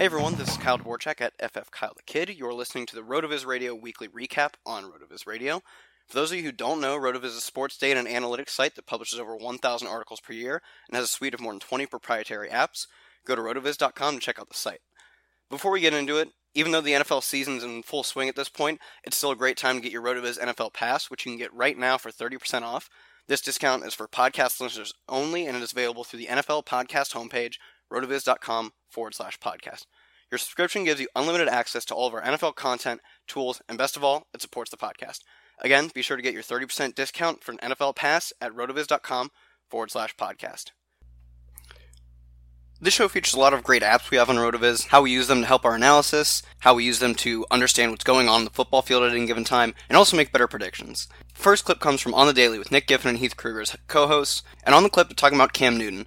Hey everyone, this is Kyle Dvorchak at FF Kyle the Kid. You're listening to the Rotoviz Radio weekly recap on Rotoviz Radio. For those of you who don't know, Rotoviz is a sports data and analytics site that publishes over 1,000 articles per year and has a suite of more than 20 proprietary apps. Go to rotoviz.com to check out the site. Before we get into it, even though the NFL season's in full swing at this point, it's still a great time to get your Rotoviz NFL Pass, which you can get right now for 30% off. This discount is for podcast listeners only, and it is available through the NFL Podcast homepage, rotoviz.com forward slash podcast. Your subscription gives you unlimited access to all of our NFL content, tools, and best of all, it supports the podcast. Again, be sure to get your 30% discount for an NFL Pass at rotoviz.com forward slash podcast. This show features a lot of great apps we have on Rotoviz, how we use them to help our analysis, how we use them to understand what's going on in the football field at any given time, and also make better predictions. First clip comes from On the Daily with Nick Giffen and Heath Kruger as co-hosts, and on the clip they're talking about Cam Newton.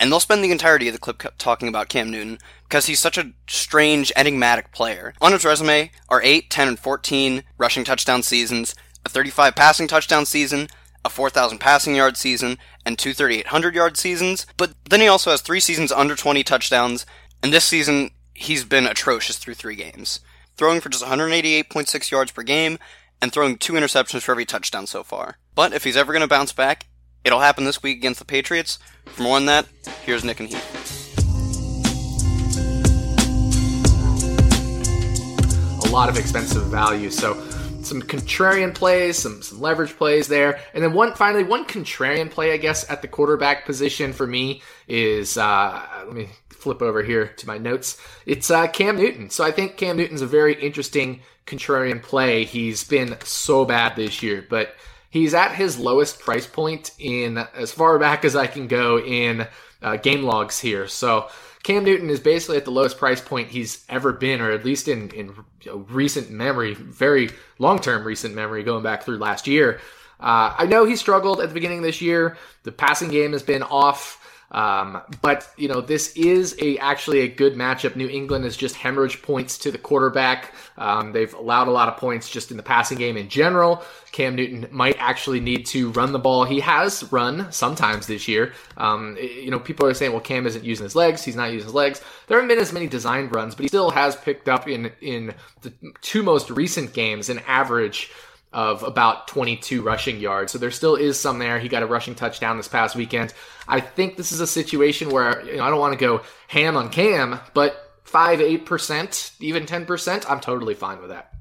And they'll spend the entirety of the clip talking about Cam Newton because he's such a strange, enigmatic player. On his resume are 8, 10, and 14 rushing touchdown seasons, a 35 passing touchdown season, a 4,000 passing yard season, and two 3,800 yard seasons. But then he also has three seasons under 20 touchdowns, and this season he's been atrocious through three games, throwing for just 188.6 yards per game and throwing two interceptions for every touchdown so far. But if he's ever going to bounce back, it'll happen this week against the Patriots. For more on that, here's Nick and Heath. a lot of expensive value. So some contrarian plays, some some leverage plays there, and then one finally one contrarian play I guess at the quarterback position for me is uh, let me flip over here to my notes. It's uh, Cam Newton. So I think Cam Newton's a very interesting contrarian play. He's been so bad this year, but he's at his lowest price point in as far back as I can go in uh, game logs here. So Cam Newton is basically at the lowest price point he's ever been, or at least in in recent memory, very long term recent memory, going back through last year. Uh, I know he struggled at the beginning of this year. The passing game has been off. Um, but you know, this is a actually a good matchup. New England has just hemorrhaged points to the quarterback. Um, they've allowed a lot of points just in the passing game in general. Cam Newton might actually need to run the ball. He has run sometimes this year. Um, you know, people are saying, well, Cam isn't using his legs. He's not using his legs. There haven't been as many designed runs, but he still has picked up in in the two most recent games an average of about 22 rushing yards. So there still is some there. He got a rushing touchdown this past weekend. I think this is a situation where you know, I don't want to go ham on Cam, but 5, 8%, even 10%, I'm totally fine with that.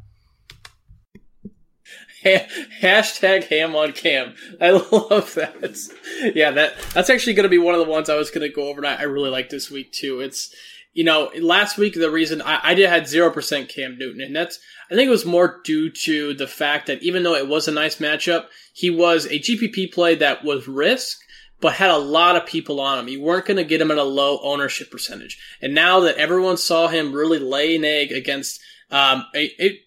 hashtag ham on cam. I love that. yeah, that that's actually going to be one of the ones I was going to go over. And I, I really like this week too. It's you know last week the reason I, I did had zero percent Cam Newton, and that's I think it was more due to the fact that even though it was a nice matchup, he was a GPP play that was risk, but had a lot of people on him. You weren't going to get him at a low ownership percentage. And now that everyone saw him really lay an egg against um, a, a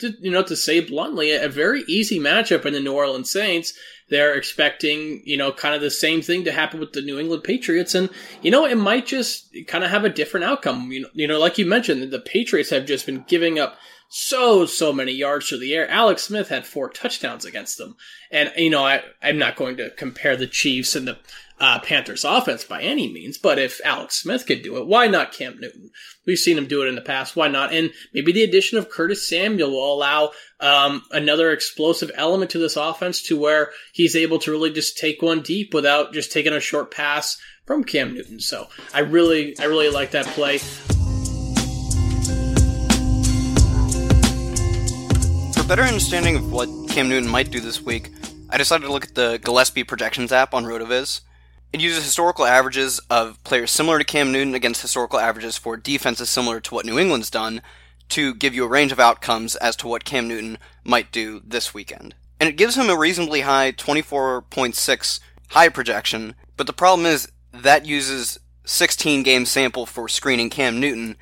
you know, to say bluntly, a very easy matchup in the New Orleans Saints. They're expecting, you know, kind of the same thing to happen with the New England Patriots. And, you know, it might just kind of have a different outcome. You know, you know, like you mentioned, the Patriots have just been giving up so so many yards through the air. Alex Smith had four touchdowns against them, and you know I I'm not going to compare the Chiefs and the uh, Panthers offense by any means, but if Alex Smith could do it, why not Cam Newton? We've seen him do it in the past. Why not? And maybe the addition of Curtis Samuel will allow um, another explosive element to this offense to where he's able to really just take one deep without just taking a short pass from Cam Newton. So I really I really like that play. For better understanding of what Cam Newton might do this week, I decided to look at the Gillespie Projections app on RotoViz. It uses historical averages of players similar to Cam Newton against historical averages for defenses similar to what New England's done to give you a range of outcomes as to what Cam Newton might do this weekend. And it gives him a reasonably high 24.6 high projection, but the problem is that uses 16 game sample for screening Cam Newton,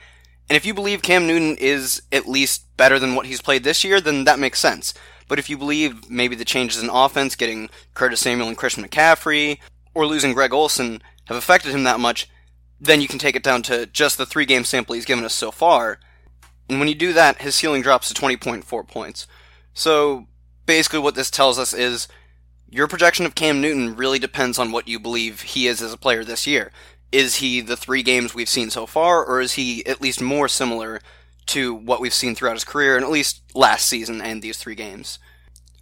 and if you believe Cam Newton is at least better than what he's played this year, then that makes sense. But if you believe maybe the changes in offense, getting Curtis Samuel and Christian McCaffrey, or losing Greg Olsen have affected him that much, then you can take it down to just the three game sample he's given us so far. And when you do that, his ceiling drops to 20.4 points. So basically, what this tells us is your projection of Cam Newton really depends on what you believe he is as a player this year is he the three games we've seen so far, or is he at least more similar to what we've seen throughout his career, and at least last season and these three games?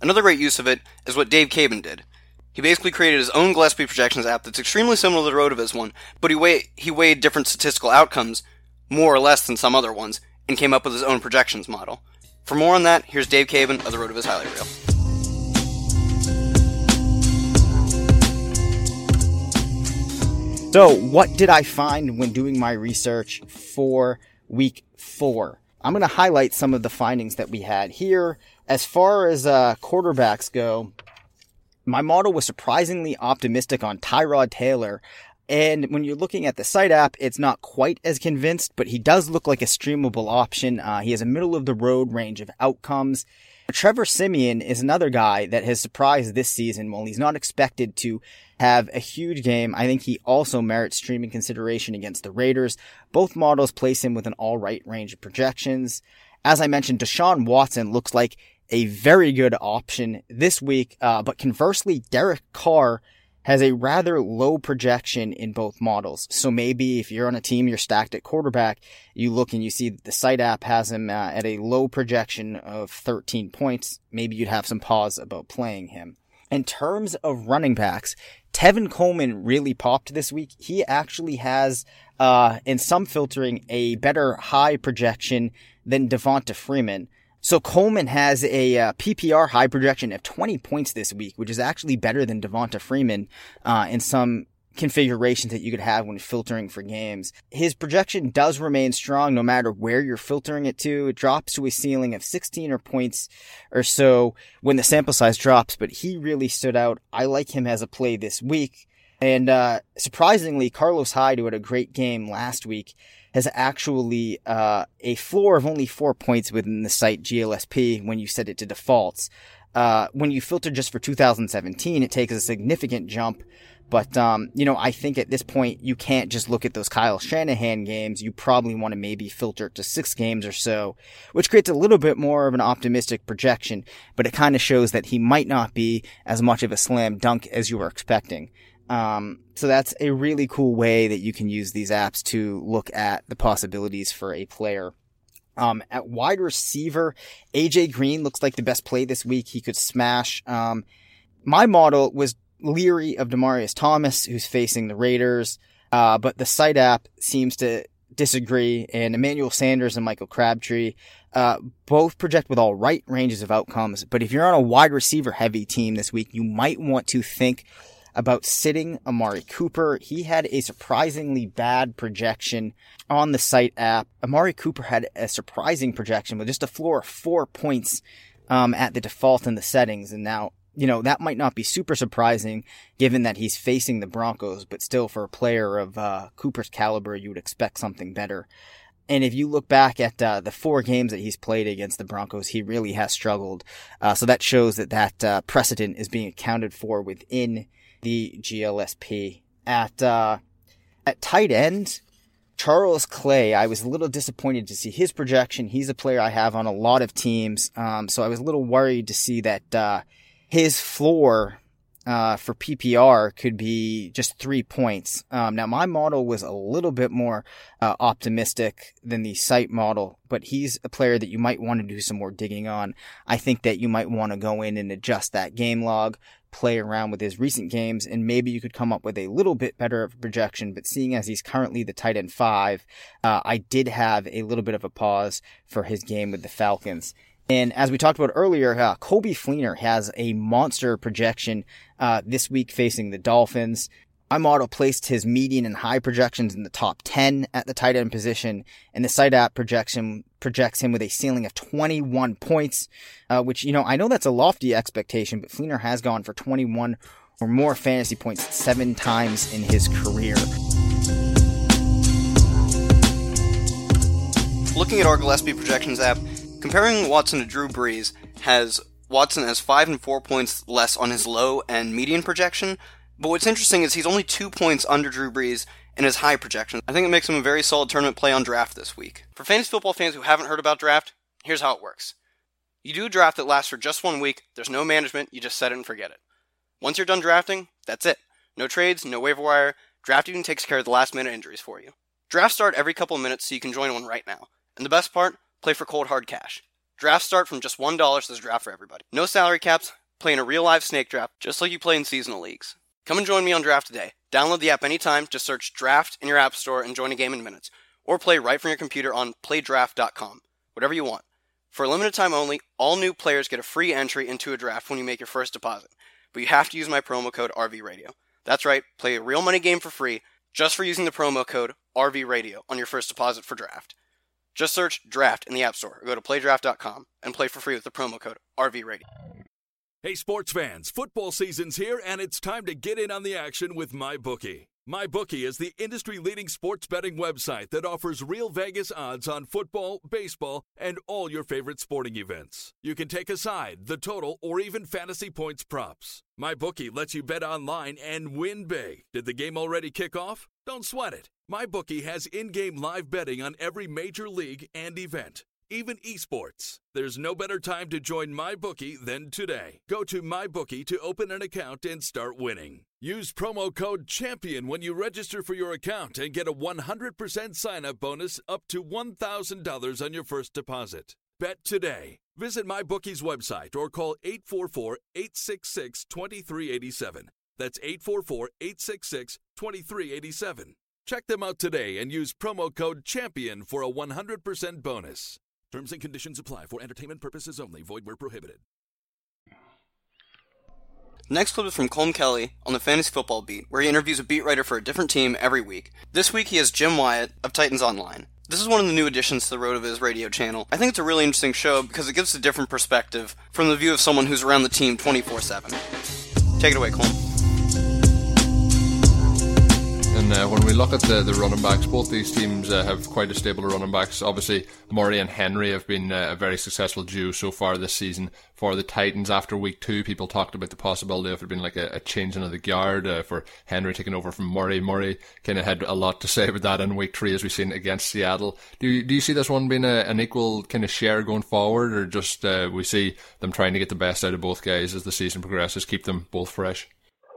Another great use of it is what Dave Caban did. He basically created his own Gillespie projections app that's extremely similar to the RotoViz one, but he, weigh, he weighed different statistical outcomes, more or less than some other ones, and came up with his own projections model. For more on that, here's Dave Caban of the RotoViz Highlight Reel. So, what did I find when doing my research for week four? I'm going to highlight some of the findings that we had here. As far as uh, quarterbacks go, my model was surprisingly optimistic on Tyrod Taylor. And when you're looking at the site app, it's not quite as convinced, but he does look like a streamable option. Uh, he has a middle of the road range of outcomes. Trevor Siemian is another guy that has surprised this season. While he's not expected to have a huge game, I think he also merits streaming consideration against the Raiders. Both models place him with an alright range of projections. As I mentioned, Deshaun Watson looks like a very good option this week, uh, but conversely, Derek Carr has a rather low projection in both models. So maybe if you're on a team, you're stacked at quarterback, you look and you see that the site app has him uh, at a low projection of 13 points. Maybe you'd have some pause about playing him. In terms of running backs, Tevin Coleman really popped this week. He actually has, uh, in some filtering, a better high projection than Devonta Freeman. So Coleman has a uh, PPR high projection of 20 points this week, which is actually better than Devonta Freeman uh, in some configurations that you could have when filtering for games. His projection does remain strong no matter where you're filtering it to. It drops to a ceiling of 16 or points or so when the sample size drops, but he really stood out. I like him as a play this week. And uh, surprisingly, Carlos Hyde, who had a great game last week, has actually uh, a floor of only four points within the site GLSP when you set it to defaults. Uh, when you filter just for 2017, it takes a significant jump But, um, you know, I think at this point, you can't just look at those Kyle Shanahan games. You probably want to maybe filter to six games or so, which creates a little bit more of an optimistic projection, but it kind of shows that he might not be as much of a slam dunk as you were expecting. Um, so that's a really cool way that you can use these apps to look at the possibilities for a player. Um, at wide receiver, AJ Green looks like the best play this week. He could smash. Um, my model was leery of Demaryius Thomas, who's facing the Raiders. Uh, but the site app seems to disagree, and Emmanuel Sanders and Michael Crabtree uh, both project with all right ranges of outcomes. But if you're on a wide receiver heavy team this week, you might want to think about sitting Amari Cooper. He had a surprisingly bad projection on the site app. Amari Cooper had a surprising projection with just a floor of four points um, at the default in the settings. And now you know, that might not be super surprising given that he's facing the Broncos, but still for a player of uh, Cooper's caliber, you would expect something better. And if you look back at uh, the four games that he's played against the Broncos, he really has struggled. Uh, so that shows that that uh, precedent is being accounted for within the GLSP. At uh, at tight end, Charles Clay, I was a little disappointed to see his projection. He's a player I have on a lot of teams, um, so I was a little worried to see that uh, his floor uh, for PPR could be just three points. Um, now, my model was a little bit more uh, optimistic than the site model, but he's a player that you might want to do some more digging on. I think that you might want to go in and adjust that game log, play around with his recent games, and maybe you could come up with a little bit better of a projection. But seeing as he's currently the tight end five, uh, I did have a little bit of a pause for his game with the Falcons. And as we talked about earlier, uh, Coby Fleener has a monster projection uh, this week facing the Dolphins. My model placed his median and high projections in the top 10 at the tight end position, and the site app projection projects him with a ceiling of 21 points, uh, which, you know, I know that's a lofty expectation, but Fleener has gone for 21 or more fantasy points seven times in his career. Looking at our Gillespie projections app, Comparing Watson to Drew Brees has Watson as 5 and 4 points less on his low and median projection, but what's interesting is he's only 2 points under Drew Brees in his high projection. I think it makes him a very solid tournament play on draft this week. For fantasy football fans who haven't heard about draft, here's how it works. You do a draft that lasts for just one week, there's no management, you just set it and forget it. Once you're done drafting, that's it. No trades, no waiver wire, draft even takes care of the last minute injuries for you. Drafts start every couple of minutes so you can join one right now. And the best part, Play for cold hard cash. Drafts start from just $1, so there's a draft for everybody. No salary caps, play in a real live snake draft, just like you play in seasonal leagues. Come and join me on Draft today. Download the app anytime, just search Draft in your app store and join a game in minutes. Or play right from your computer on playdraft.com. Whatever you want. For a limited time only, all new players get a free entry into a draft when you make your first deposit. But you have to use my promo code RVRadio. That's right, play a real money game for free just for using the promo code RVRadio on your first deposit for draft. Just search Draft in the App Store or go to playdraft.com and play for free with the promo code RVRadio. Hey, sports fans, football season's here, and it's time to get in on the action with MyBookie. MyBookie is the industry leading sports betting website that offers real Vegas odds on football, baseball, and all your favorite sporting events. You can take a side, the total, or even fantasy points props. MyBookie lets you bet online and win big. Did the game already kick off? Don't sweat it. MyBookie has in game live betting on every major league and event, even esports. There's no better time to join MyBookie than today. Go to MyBookie to open an account and start winning. Use promo code CHAMPION when you register for your account and get a 100% sign up bonus up to $1,000 on your first deposit. Bet today. Visit MyBookie's website or call 844 866 2387. That's 844 866 2387. Check them out today and use promo code CHAMPION for a 100% bonus. Terms and conditions apply for entertainment purposes only, void where prohibited. Next clip is from Colm Kelly on the Fantasy Football Beat, where he interviews a beat writer for a different team every week. This week he has Jim Wyatt of Titans Online. This is one of the new additions to the RotoViz radio channel. I think it's a really interesting show because it gives a different perspective from the view of someone who's around the team 24 7. Take it away, Colm. Uh, when we look at the, the running backs, both these teams uh, have quite a stable of running backs. Obviously, Murray and Henry have been uh, a very successful duo so far this season. For the Titans, after week two, people talked about the possibility of it being like a, a changing of the guard uh, for Henry taking over from Murray. Murray kind of had a lot to say about that in week three, as we've seen against Seattle. Do you, do you see this one being a, an equal kind of share going forward, or just uh, we see them trying to get the best out of both guys as the season progresses, keep them both fresh?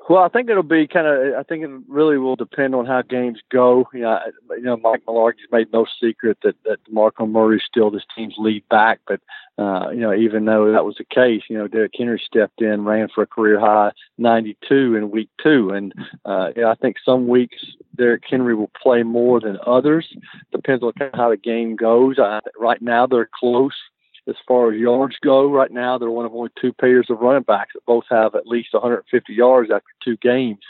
Well, I think it'll be kind of. I think it really will depend on how games go. You know, you know, Mike Mularkey's made no secret that that Marco Murray still this team's lead back, but uh, you know, even though that was the case, you know, Derrick Henry stepped in, ran for a career high 92 in week two, and uh, you know, I think some weeks Derrick Henry will play more than others. Depends on kind of how the game goes. I, right now, they're close as far as yards go, right now they're one of only two pairs of running backs that both have at least 150 yards after two games.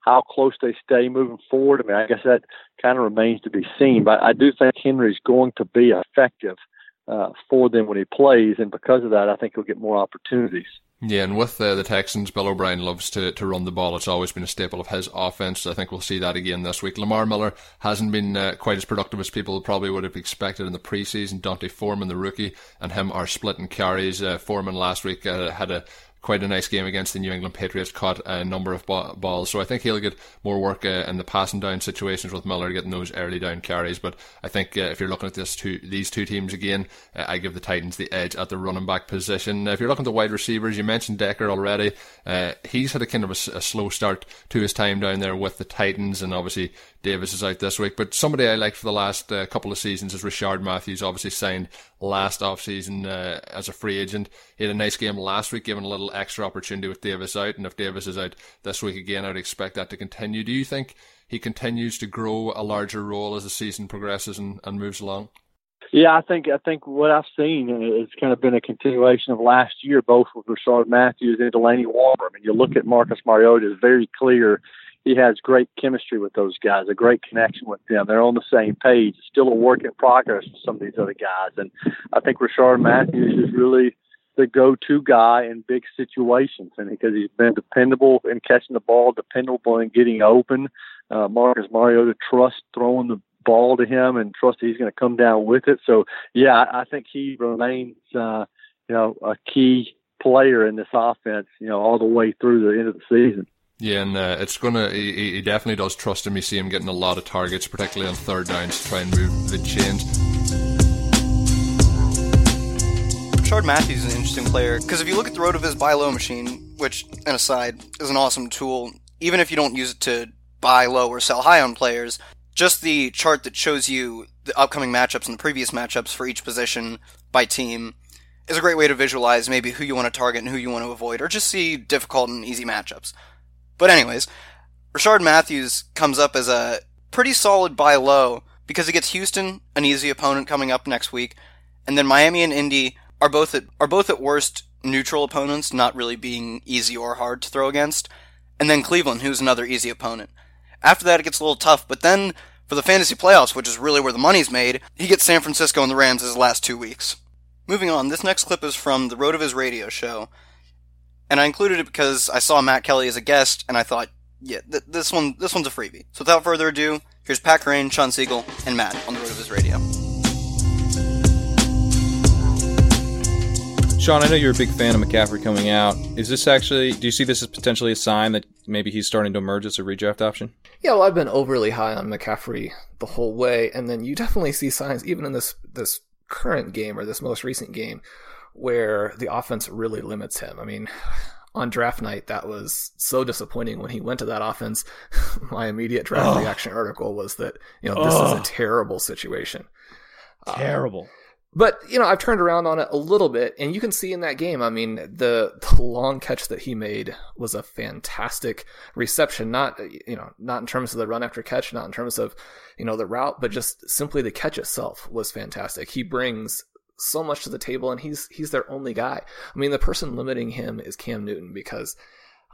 How close they stay moving forward, I mean, I guess that kind of remains to be seen. But I do think Henry's going to be effective uh, for them when he plays, and because of that, I think he'll get more opportunities. Yeah, and with uh, the Texans, Bill O'Brien loves to, to run the ball. It's always been a staple of his offense. I think we'll see that again this week. Lamar Miller hasn't been uh, quite as productive as people probably would have expected in the preseason. D'Onta Foreman, the rookie, and him are splitting carries. Uh, Foreman last week uh, had a quite a nice game against the New England Patriots, caught a number of balls. So I think he'll get more work uh, in the passing down situations with Miller getting those early down carries. But I think uh, if you're looking at this two, these two teams again, uh, I give the Titans the edge at the running back position. if you're looking at the wide receivers, you mentioned Decker already. Uh, he's had a kind of a, a, slow start to his time down there with the Titans, and obviously Davis is out this week. But somebody I liked for the last uh, couple of seasons is Rishard Matthews, obviously signed last offseason uh, as a free agent. He had a nice game last week, given a little extra opportunity with Davis out. And if Davis is out this week again, I'd expect that to continue. Do you think he continues to grow a larger role as the season progresses and, and moves along? Yeah, I think I think what I've seen has kind of been a continuation of last year, both with Rishard Matthews and Delanie Walker. I mean, you look at Marcus Mariota; it's very clear he has great chemistry with those guys, a great connection with them. They're on the same page. It's still a work in progress with some of these other guys. And I think Rishard Matthews is really the go-to guy in big situations, and because he's been dependable in catching the ball, dependable in getting open. Uh, Marcus Mariota trusts throwing the ball to him and trust he's going to come down with it. So yeah, I, I think he remains, uh, you know, a key player in this offense, you know, all the way through the end of the season. Yeah, and uh, it's gonna. He, he, definitely does trust him. You see him getting a lot of targets, particularly on third downs, to try and move the chains. Rishard Matthews is an interesting player because if you look at the RotoViz buy low machine, which, an aside, is an awesome tool, even if you don't use it to buy low or sell high on players, just the chart that shows you the upcoming matchups and the previous matchups for each position by team is a great way to visualize maybe who you want to target and who you want to avoid, or just see difficult and easy matchups. But anyways, Rishard Matthews comes up as a pretty solid buy low because he gets Houston, an easy opponent coming up next week, and then Miami and Indy are both at are both at worst neutral opponents, not really being easy or hard to throw against, and then Cleveland, who's another easy opponent. After that, it gets a little tough, but then for the fantasy playoffs, which is really where the money's made, he gets San Francisco and the Rams his last two weeks. Moving on, this next clip is from the RotoViz radio show, and I included it because I saw Matt Kelly as a guest, and I thought, yeah, th- this one, this one's a freebie. So without further ado, here's Pat Kerrane, Sean Siegele, and Matt on the RotoViz radio. Shawn, I know you're a big fan of McCaffrey coming out. Is this actually? Do you see this as potentially a sign that maybe he's starting to emerge as a redraft option? Yeah, well, I've been overly high on McCaffrey the whole way, and then you definitely see signs even in this this current game or this most recent game where the offense really limits him. I mean, on draft night, that was so disappointing when he went to that offense. My immediate draft oh. reaction article was that, you know, this oh. is a terrible situation. Uh, terrible. but you know, I've turned around on it a little bit, and you can see in that game. I mean, the, the long catch that he made was a fantastic reception. Not you know, not in terms of the run after catch, not in terms of you know the route, but just simply the catch itself was fantastic. He brings so much to the table, and he's he's their only guy. I mean, the person limiting him is Cam Newton because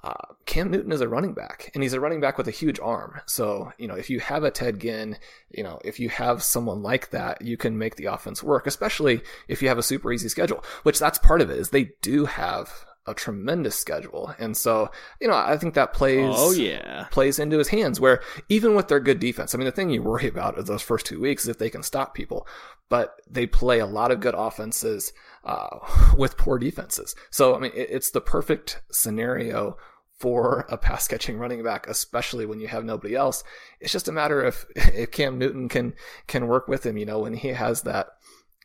uh, Cam Newton is a running back, and he's a running back with a huge arm. So you know, if you have a Ted Ginn, you know, if you have someone like that, you can make the offense work. Especially if you have a super easy schedule, which that's part of it. Is they do have a tremendous schedule. And so, you know, I think that plays Oh, yeah. plays into his hands where even with their good defense, I mean the thing you worry about is those first two weeks is if they can stop people. But they play a lot of good offenses uh, with poor defenses. So I mean it, it's the perfect scenario for a pass catching running back, especially when you have nobody else. It's just a matter of if Cam Newton can can work with him, you know, when he has that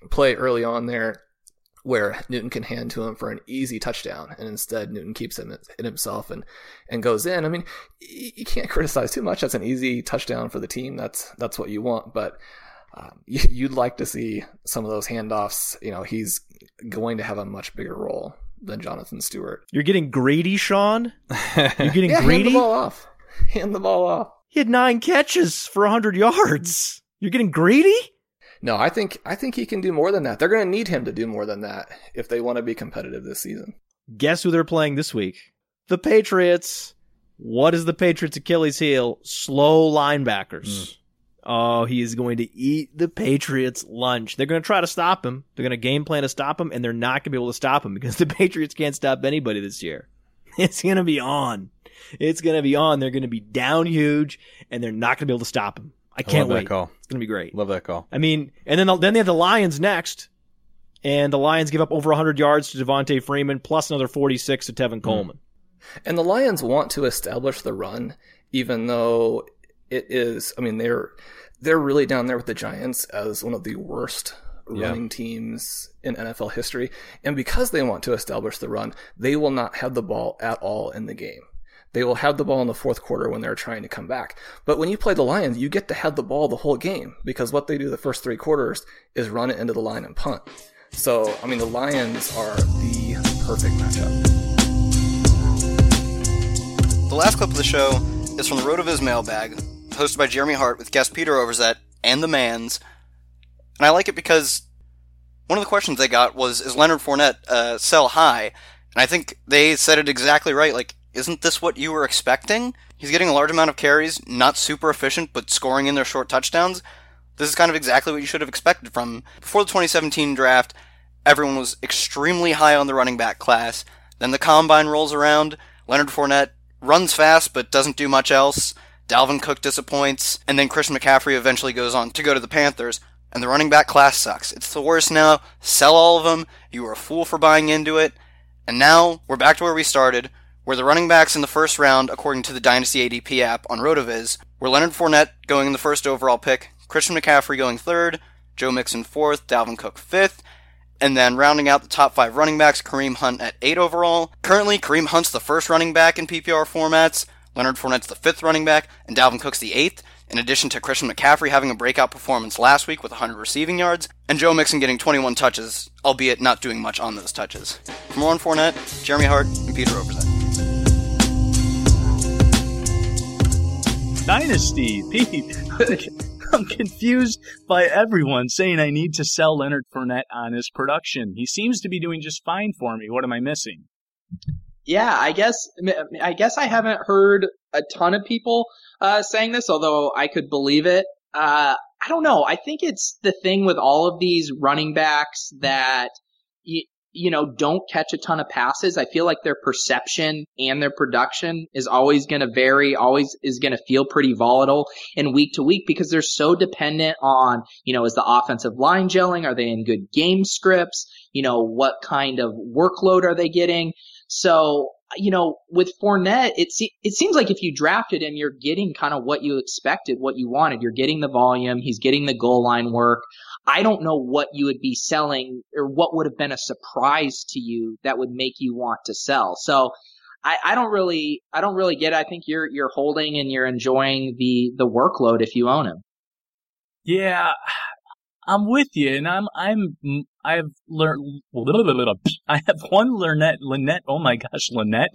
play early on there where Newton can hand to him for an easy touchdown, and instead Newton keeps him in himself and and goes in. I mean, you can't criticize too much. That's an easy touchdown for the team. That's that's what you want, but. Um, you'd like to see some of those handoffs. You know, he's going to have a much bigger role than Jonathan Stewart. You're getting greedy, Sean. You're getting yeah, greedy. Hand the ball off. Hand the ball off. He had nine catches for 100 yards. You're getting greedy? No, I think I think he can do more than that. They're going to need him to do more than that if they want to be competitive this season. Guess who they're playing this week? The Patriots. What is the Patriots' Achilles heel? Slow linebackers. Mm. Oh, he is going to eat the Patriots' lunch. They're going to try to stop him. They're going to game plan to stop him, and they're not going to be able to stop him because the Patriots can't stop anybody this year. It's going to be on. It's going to be on. They're going to be down huge, and they're not going to be able to stop him. I can't I wait. call. It's going to be great. Love that call. I mean, and then then they have the Lions next, and the Lions give up over 100 yards to Devonta Freeman, plus another 46 to Tevin hmm. Coleman. And the Lions want to establish the run, even though it is. I mean, they're they're really down there with the Giants as one of the worst Yeah. running teams in NFL history. And because they want to establish the run, they will not have the ball at all in the game. They will have the ball in the fourth quarter when they're trying to come back. But when you play the Lions, you get to have the ball the whole game because what they do the first three quarters is run it into the line and punt. So, I mean, the Lions are the perfect matchup. The last clip of the show is from the RotoViz mailbag, hosted by Jeremy Hart with guest Peter Overzet and the Mans. And I like it because one of the questions they got was, is Leonard Fournette uh, sell high? And I think they said it exactly right. Like, isn't this what you were expecting? He's getting a large amount of carries, not super efficient, but scoring in their short touchdowns. This is kind of exactly what you should have expected from him. Before the 2017 draft, everyone was extremely high on the running back class. Then the combine rolls around. Leonard Fournette runs fast, but doesn't do much else. Dalvin Cook disappoints. And then Christian McCaffrey eventually goes on to go to the Panthers. And the running back class sucks. It's the worst now. Sell all of them. You were a fool for buying into it. And now we're back to where we started, where the running backs in the first round, according to the Dynasty ADP app on RotoViz, were Leonard Fournette going in the first overall pick, Christian McCaffrey going third, Joe Mixon fourth, Dalvin Cook fifth, and then rounding out the top five running backs, Kareem Hunt at eight overall. Currently, Kareem Hunt's the first running back in PPR formats, Leonard Fournette's the fifth running back, and Dalvin Cook's the eighth, in addition to Christian McCaffrey having a breakout performance last week with 100 receiving yards, and Joe Mixon getting 21 touches, albeit not doing much on those touches. For more on Fournette, Jeremy Hart, and Peter Overzet. Dynasty, Pete. I'm confused by everyone saying I need to sell Leonard Fournette on his production. He seems to be doing just fine for me. What am I missing? Yeah, I guess I guess I haven't heard a ton of people uh, saying this, although I could believe it. Uh, I don't know. I think it's the thing with all of these running backs that you know don't catch a ton of passes. I feel like their perception and their production is always going to vary, always is going to feel pretty volatile in week to week because they're so dependent on you know is the offensive line gelling? Are they in good game scripts? You know what kind of workload are they getting? So, you know, with Fournette, it, se- it seems like if you drafted him, you're getting kind of what you expected, what you wanted. You're getting the volume. He's getting the goal line work. I don't know what you would be selling or what would have been a surprise to you that would make you want to sell. So, I, I don't really, I don't really get it. I think you're, you're holding and you're enjoying the, the workload if you own him. Yeah, I'm with you, and I'm I'm Learned. Little bit, little. I have one Lynette. Lynette. Oh my gosh, Lynette.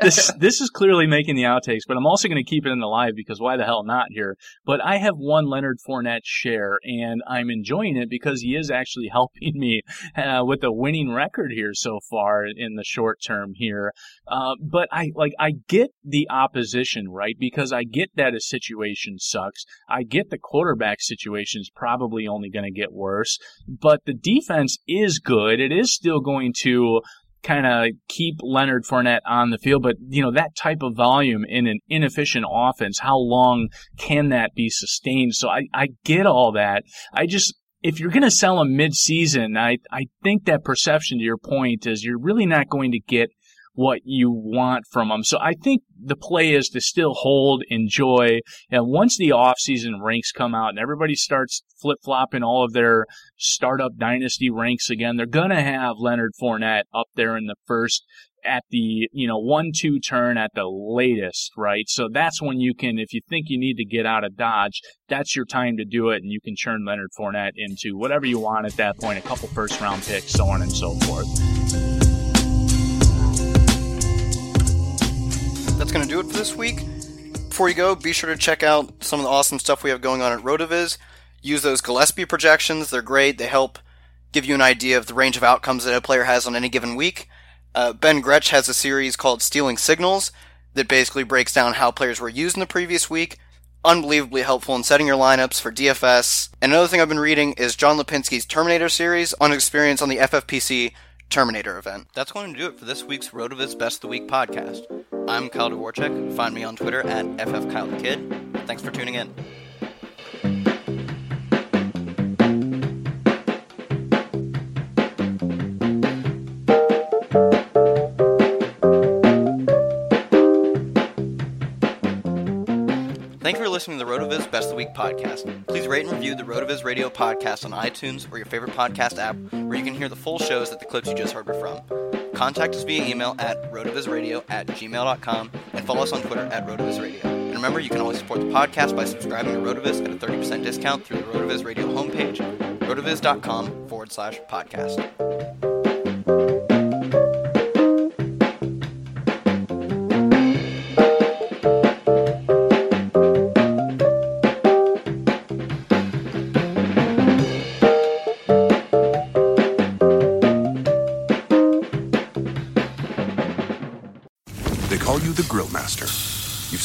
This this is clearly making the outtakes, but I'm also going to keep it in the live because why the hell not here? But I have one Leonard Fournette share, and I'm enjoying it because he is actually helping me uh, with a winning record here so far in the short term here. Uh, but I like I get the opposition right because I get that a situation sucks. I get the quarterback situation is probably only going to get worse, but the defense is good. It is still going to kind of keep Leonard Fournette on the field. But, you know, that type of volume in an inefficient offense, how long can that be sustained? So I, I get all that. I just, if you're going to sell him mid-season, I, I think that perception to your point is you're really not going to get what you want from them. So I think the play is to still hold, enjoy, and once the off-season ranks come out and everybody starts flip-flopping all of their startup dynasty ranks again, they're going to have Leonard Fournette up there in the first at the you know one two turn at the latest right so that's when you can if you think you need to get out of dodge that's your time to do it and you can churn leonard Fournette into whatever you want at that point a couple first round picks so on and so forth this week. Before you go, be sure to check out some of the awesome stuff we have going on at Rotoviz. Use those Gillespie projections, they're great. They help give you an idea of the range of outcomes that a player has on any given week. Uh, ben Gretch has a series called Stealing Signals that basically breaks down how players were used in the previous week. Unbelievably helpful in setting your lineups for DFS. And another thing I've been reading is John Lipinski's Terminator series on experience on the FFPC Terminator event. That's going to do it for this week's Rotoviz Best of the Week podcast. I'm Kyle Dvorchak. Find me on Twitter at FFKyleKid. Thanks for tuning in. Thank you for listening to the RotoViz Best of the Week podcast. Please rate and review the RotoViz Radio podcast on iTunes or your favorite podcast app where you can hear the full shows that the clips you just heard were from. Contact us via email at rotovizradio at gmail.com and follow us on Twitter at rotovizradio. And remember, you can always support the podcast by subscribing to Rotoviz at a 30% discount through the Rotoviz Radio homepage, rotoviz.com forward slash podcast.